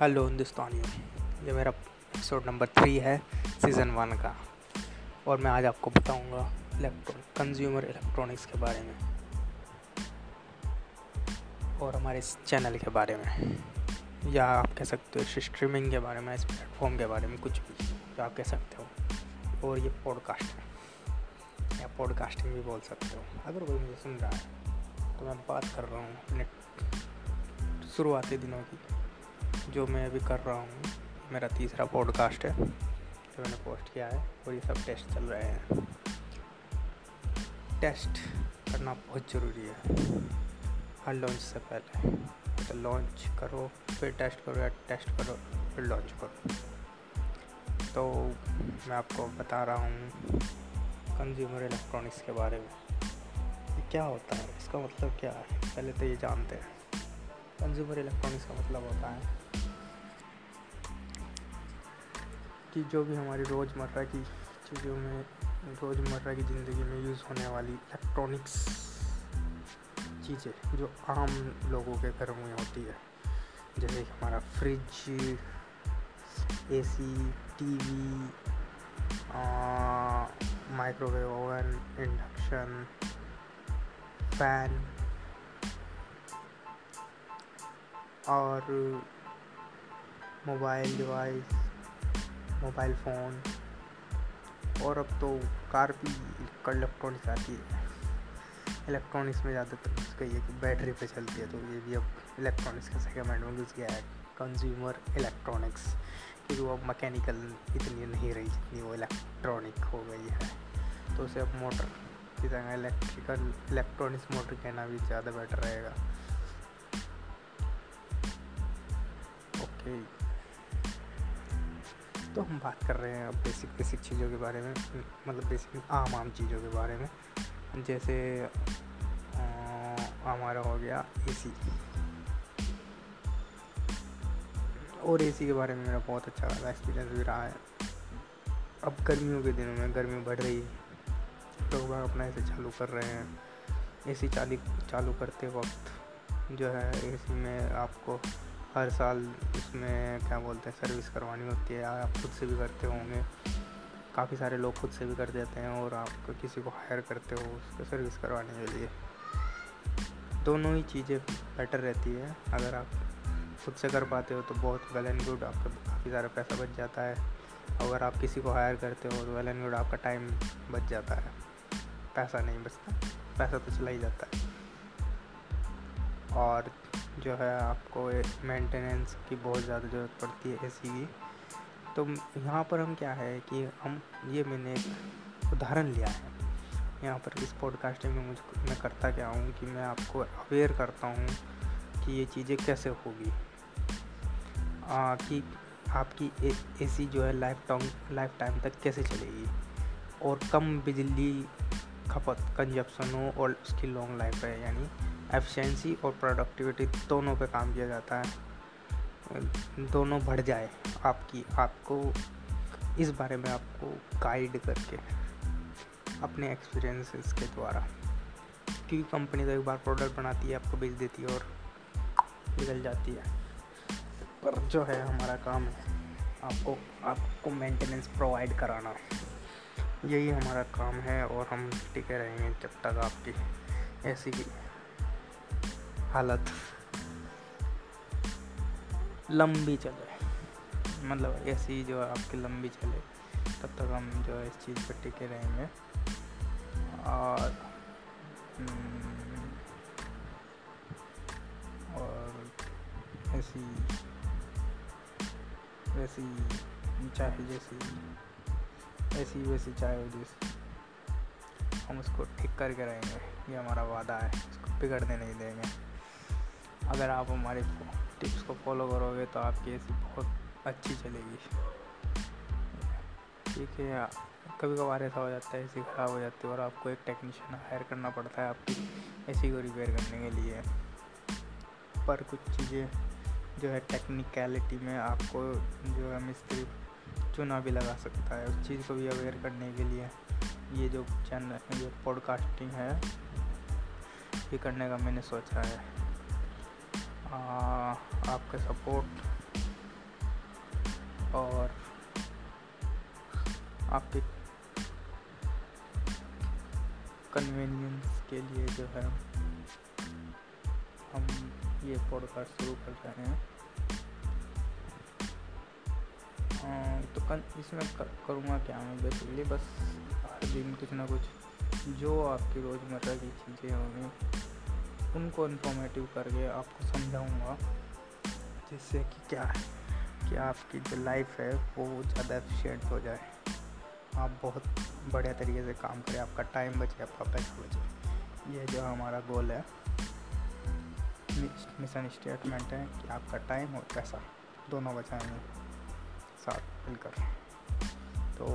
Hello हिंदुस्तानियों, ये मेरा एपिसोड नंबर थ्री है सीज़न वन का। और मैं आज आपको बताऊँगा इलेक्ट्रॉनिक कंज्यूमर इलेक्ट्रॉनिक्स के बारे में। और हमारे इस चैनल के बारे में। या आप कह सकते हो इस स्ट्रीमिंग के बारे में, इस प्लेटफॉर्म के बारे में, कुछ भी, जो आप कह सकते हो। और ये पॉडकास्ट या पॉडकास्टिंग भी बोल सकते हो। अगर कोई मुझे सुन रहा है तो मैं बात कर रहा हूँ अपने शुरुआती दिनों की। जो मैं अभी कर रहा हूँ, मेरा तीसरा पॉडकास्ट है, जो मैंने पोस्ट किया है, और ये सब टेस्ट चल रहे हैं। टेस्ट करना बहुत ज़रूरी है। हर लॉन्च से पहले। तो लॉन्च करो, फिर टेस्ट करो या टेस्ट करो, फिर लॉन्च करो। तो मैं आपको बता रहा हूँ कंज्यूमर इलेक्ट्रॉनिक्स के बारे में। क्या होता है? इसका मतलब क्या है? पहले तो ये जानते हैं। कंज्यूमर इलेक्ट्रॉनिक्स का मतलब होता है कि जो भी हमारी रोज़मर्रा की चीज़ों में, रोज़मर्रा की ज़िंदगी में यूज़ होने वाली इलेक्ट्रॉनिक्स चीज़ें, जो आम लोगों के घर में होती है। जैसे कि हमारा fridge AC TV microwave oven induction fan और मोबाइल डिवाइस मोबाइल फ़ोन। और अब तो कार भी इलेक्ट्रॉनिक्स आती है। इलेक्ट्रॉनिक्स में ज़्यादातर उसका ये कि बैटरी पे चलती है तो ये भी अब इलेक्ट्रॉनिक्स के सेगमेंट में घुस गया है। कंज्यूमर इलेक्ट्रॉनिक्स क्योंकि वो अब मैकेनिकल इतनी नहीं रही जितनी वो इलेक्ट्रॉनिक हो गई है। तो उसे अब मोटर की जगह इलेक्ट्रिकल इलेक्ट्रॉनिक्स मोटर कहना भी ज़्यादा बेटर रहेगा। ओके तो हम बात कर रहे हैं अब बेसिक बेसिक चीज़ों के बारे में मतलब बेसिक आम आम चीज़ों के बारे में। जैसे हमारा हो गया एसी और एसी के बारे में मेरा बहुत अच्छा खासा एक्सपीरियंस भी रहा है। अब गर्मियों के दिनों में, गर्मी बढ़ रही है। लोग तो अपना ऐसे चालू कर रहे हैं। एसी चालू चालू करते वक्त जो है एसी में आपको हर साल उसमें क्या बोलते हैं सर्विस करवानी होती है आप खुद से भी करते होंगे। काफ़ी सारे लोग खुद से भी कर देते हैं और आप किसी को हायर करते हो, उसको सर्विस करवाने के लिए। दोनों ही चीज़ें बेटर रहती है। अगर आप खुद से कर पाते हो तो बहुत वेल एंड गुड आपका काफ़ी सारा पैसा बच जाता है। अगर आप किसी को हायर करते हो तो वेल एंड गुड आपका टाइम बच जाता है। पैसा नहीं बचता, पैसा तो चला ही जाता है। और जो है आपको मेंटेनेंस की बहुत ज़्यादा ज़रूरत पड़ती है एसी की तो यहाँ पर हम क्या है कि हम, ये मैंने एक उदाहरण लिया है। यहाँ पर इस पॉडकास्टिंग में मुझे, मैं करता क्या हूँ कि मैं आपको अवेयर करता हूँ कि ये चीज़ें कैसे होगी। कि आपकी ए सी जो है लाइफ टाइम लाइफ टाइम तक कैसे चलेगी। और कम बिजली खपत कंजप्शन हो और उसकी लॉन्ग लाइफ है, यानी एफिशिएंसी और प्रोडक्टिविटी दोनों पे काम किया जाता है। दोनों बढ़ जाए आपकी, आपको इस बारे में आपको गाइड करके, अपने एक्सपीरियंसेस के द्वारा। क्योंकि कंपनी तो एक बार प्रोडक्ट बनाती है, आपको बेच देती है और निकल जाती है। पर जो है हमारा काम है, आपको आपको मेंटेनेंस प्रोवाइड कराना। यही हमारा काम है और हम टिके रहेंगे जब तक आपकी ऐसी हालत लंबी चले मतलब ऐसी जो आपकी लंबी चले तब तक हम जो है इस चीज़ पर टिके रहेंगे। और हम्म, और ऐसी वैसी चाहे जैसी ऐसी वैसी चाहे जैसी हम उसको ठीक करके रहेंगे। ये हमारा वादा है उसको बिगड़ने नहीं देंगे। अगर आप हमारे टिप्स को फॉलो करोगे तो आपकी ऐसी बहुत अच्छी चलेगी। ठीक है कभी कभार ऐसा हो जाता है, ऐसी ख़राब हो जाती है और आपको एक टेक्नीशियन हायर करना पड़ता है आपकी एसी को रिपेयर करने के लिए। पर कुछ चीज़ें जो है टेक्निकलिटी में आपको जो है मिस्त्री चुना भी लगा सकता है। उस चीज़ को भी अवेयर करने के लिए ये जो चैनल ये पॉडकास्टिंग है, ये करने का मैंने सोचा है। आपका सपोर्ट और आपके कन्वीनियंस के लिए जो है हम ये पॉडकास्ट शुरू कर रहे हैं। तो कल इसमें करूँगा क्या मैं? बेसिकली बस हर दिन कुछ ना कुछ, जो आपकी रोज़मर्रा की चीज़ें होंगी उनको इन्फॉर्मेटिव करके आपको समझाऊँगा, जिससे कि क्या है, कि आपकी जो लाइफ है, वो ज़्यादा एफिशिएंट हो जाए। आप बहुत बढ़िया तरीके से काम करें, आपका टाइम बचे, आपका पैसा बचे। ये जो हमारा गोल है मिशन स्टेटमेंट है कि आपका टाइम और पैसा दोनों बचाएँगे, साथ मिलकर। तो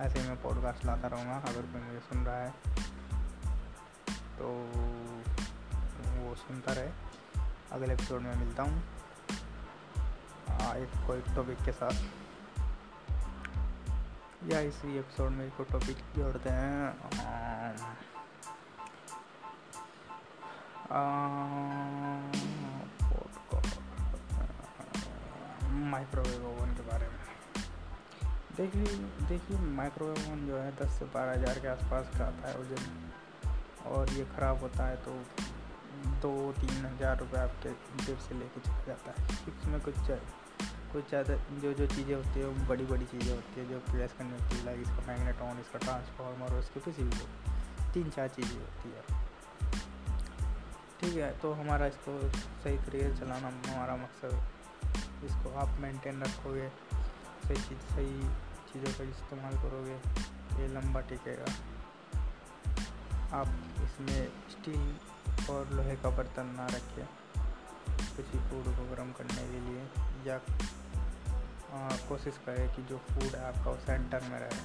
ऐसे मैं पॉडकास्ट लाता रहूँगा, अगर कोई मुझे सुन रहा है तो वो सुनता रहे। अगले एपिसोड में मिलता हूँ। एक कोई टॉपिक के साथ। या इसी एपिसोड में कोई टॉपिक जोड़ते हैं। माइक्रोवेव ओवन के बारे में। देखिए देखिए माइक्रोवेव ओवन जो है दस से बारह हज़ार के आसपास का आता है वज़न और ये ख़राब होता है तो दो तीन हज़ार रुपये आपके जेब से लेके चला जाता है। इसमें कुछ कुछ ज़्यादा जो जो चीज़ें होती है, वो बड़ी बड़ी चीज़ें होती है जो प्रेस करने होती है लाइक इसका मैग्नेटॉन, इसका ट्रांसफार्मर और इसकी किसी भी तीन, चार चीज़ें होती है। ठीक है तो हमारा इसको सही तरीके से चलाना हमारा मकसद इसको आप मेंटेन रखोगे, सही चीज़, सही चीज़ों का इस्तेमाल करोगे, ये लंबा टिकेगा। आप इसमें स्टील और लोहे का बर्तन ना रखें किसी फ़ूड को गर्म करने के लिए, या कोशिश करें कि जो फ़ूड है आपका वो सेंटर में रहे।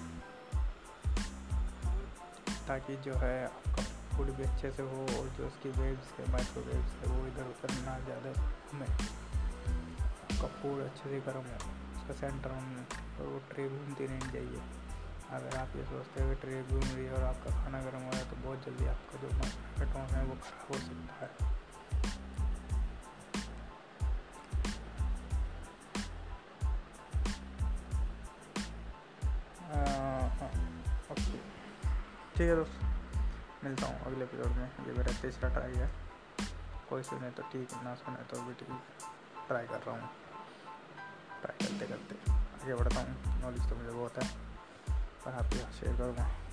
ताकि जो है आपका फ़ूड भी अच्छे से हो और जो उसकी वेव्स है माइक्रोवेव्स है, वो इधर उधर ना ज़्यादा घूमे। आपका फ़ूड अच्छे से गर्म हो, उसका सेंटर में, और वो ट्रे घूमती नहीं चाहिए। अगर आप ये सोचते हो ट्रे घूम रही है और आपका खाना गर्म हो रहा है तो बहुत जल्दी आपका जो माइक्रोटोन है वो ख़राब हो सकता है। ठीक है दोस्तों, मिलता हूँ अगले एपिसोड में। ये मेरा तीसरा ट्राई है। कोई सुने तो ठीक है, ना सुने तो भी ठीक ट्राई कर रहा हूँ। ट्राई करते करते आगे बढ़ता हूँ। नॉलेज तो मुझे बहुत है। पर आप शेयर करूँगा